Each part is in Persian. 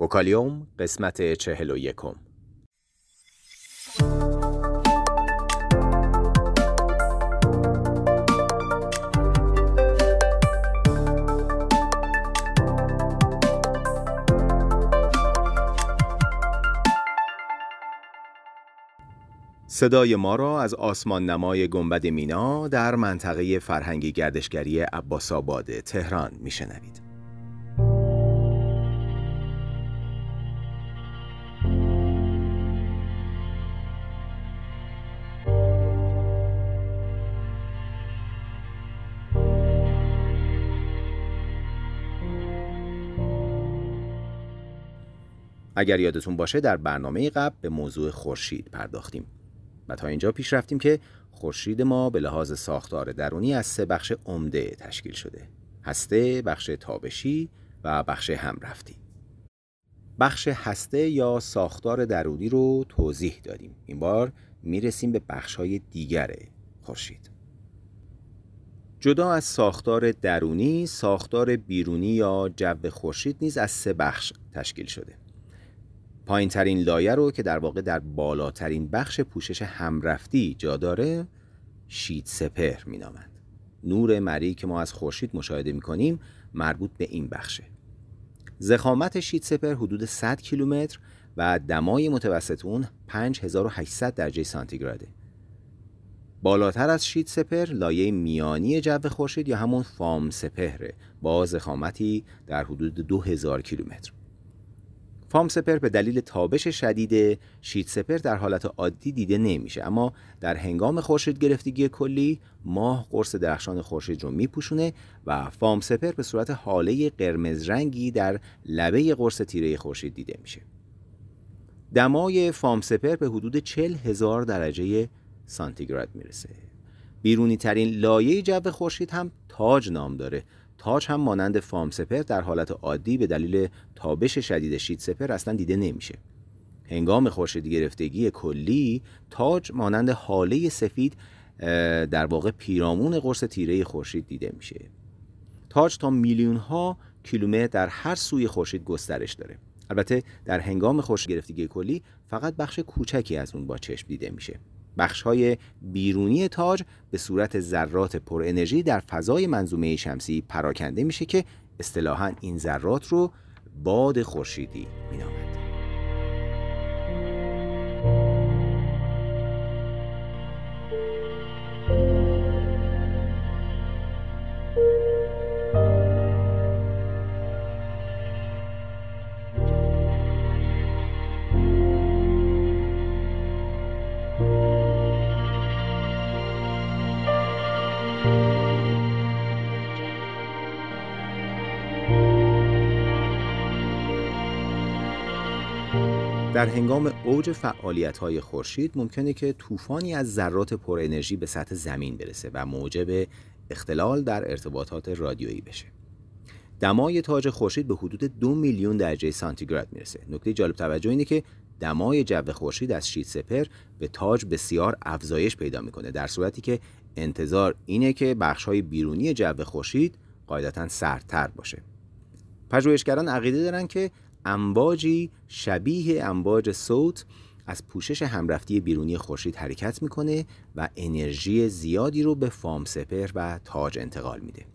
وکالیوم قسمت چهل و یکم صدای ما را از آسمان نمای گنبد مینا در منطقه فرهنگی گردشگری عباس آباد تهران میشنوید. اگر یادتون باشه در برنامه قبل به موضوع خورشید پرداختیم. و تا اینجا پیش رفتیم که خورشید ما به لحاظ ساختار درونی از سه بخش عمده تشکیل شده. هسته، بخش تابشی و بخش همرفتی. بخش هسته یا ساختار درونی رو توضیح دادیم. این بار می‌رسیم به بخش های دیگر خورشید. جدا از ساختار درونی، ساختار بیرونی یا جو خورشید نیز از سه بخش تشکیل شده. پایین ترین لایه رو که در واقع در بالاترین بخش پوشش همرفتی جا داره شید سپر می نامند. نور مری که ما از خورشید مشاهده می کنیم مربوط به این بخشه. زخامت شید سپر حدود 100 کیلومتر و دمای متوسط اون 5800 درجه سانتیگراده. بالاتر از شید سپر لایه میانی جو خورشید یا همون فام سپهره با زخامتی در حدود 2000 کیلومتر. فام سپر به دلیل تابش شدید شیت سپر در حالت عادی دیده نمیشه. اما در هنگام خورشید گرفتگی کلی ماه قرص درخشان خورشید رو میپوشونه و فام سپر به صورت حاله قرمز رنگی در لبه قرص تیره خورشید دیده میشه. دمای فام سپر به حدود 40 هزار درجه سانتیگراد می‌رسه. بیرونی ترین لایه جو خورشید هم تاج نام داره. تاج هم مانند فام سپر در حالت عادی به دلیل تابش شدید شید سپر اصلا دیده نمیشه. هنگام خورشید گرفتگی کلی تاج مانند حاله سفید در واقع پیرامون قرص تیره خورشید دیده میشه. تاج تا میلیون ها کیلومتر در هر سوی خورشید گسترش داره. البته در هنگام خورشید گرفتگی کلی فقط بخش کوچکی از اون با چشم دیده میشه. بخش های بیرونی تاج به صورت ذرات پر انرژی در فضای منظومه شمسی پراکنده میشه که اصطلاحا این ذرات رو باد خورشیدی مینامند در هنگام اوج فعالیت های خورشید ممکنه که طوفانی از ذرات پر انرژی به سطح زمین برسه و موجب اختلال در ارتباطات رادیویی بشه. دمای تاج خورشید به حدود دو میلیون درجه سانتیگراد می‌رسه. نکته جالب توجه اینه که دمای جو خورشید از شید سپر به تاج بسیار افزایش پیدا می‌کنه در صورتی که انتظار اینه که بخش های بیرونی جو خورشید قاعدتا سردتر باشه. پژوهشگران عقیده دارن که امواجی شبیه امواج صوت از پوشش همرفتی بیرونی خورشید حرکت می‌کنه و انرژی زیادی رو به فام سپر و تاج انتقال میده.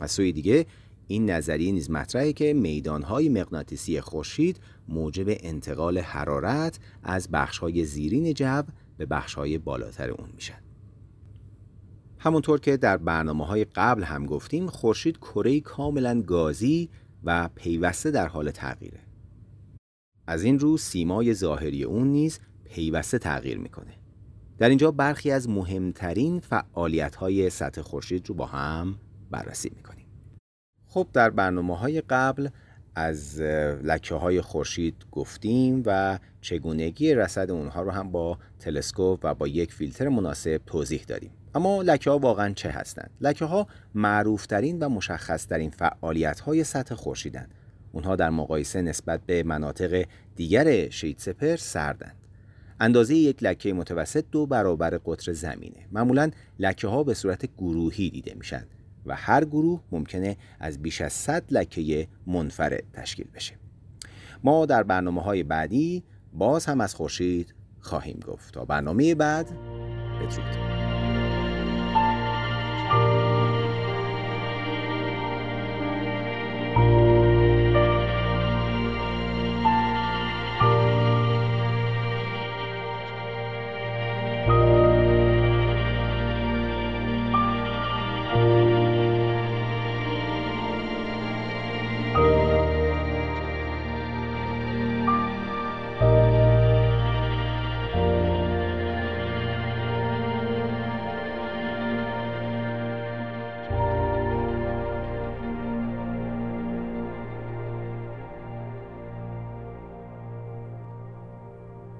از سوی دیگه این نظریه نیز مطرحه که میدانهای مغناطیسی خورشید موجب انتقال حرارت از بخشهای زیرین جو به بخشهای بالاتر اون میشن. همونطور که در برنامه های قبل هم گفتیم خورشید کره کاملا گازی و پیوسته در حال تغییره. از این رو سیمای ظاهری اون نیز پیوسته تغییر می‌کنه. در اینجا برخی از مهمترین فعالیت های سطح خورشید رو با هم بررسی می‌کنیم. خب در برنامه های قبل از لکه های خورشید گفتیم و چگونگی رسد اونها رو هم با تلسکوپ و با یک فیلتر مناسب توضیح دادیم اما لکه ها واقعا چه هستند؟ لکه ها معروف ترین و مشخص ترین فعالیت های سطح خورشیدند. اونها در مقایسه نسبت به مناطق دیگر شید سپر سردند. اندازه یک لکه متوسط دو برابر قطر زمینه. معمولا لکه ها به صورت گروهی دیده میشن و هر گروه ممکنه از بیش از 100 لکه منفرد تشکیل بشه. ما در برنامه های بعدی باز هم از خورشید خواهیم گفت تا برنامه بعد بدرود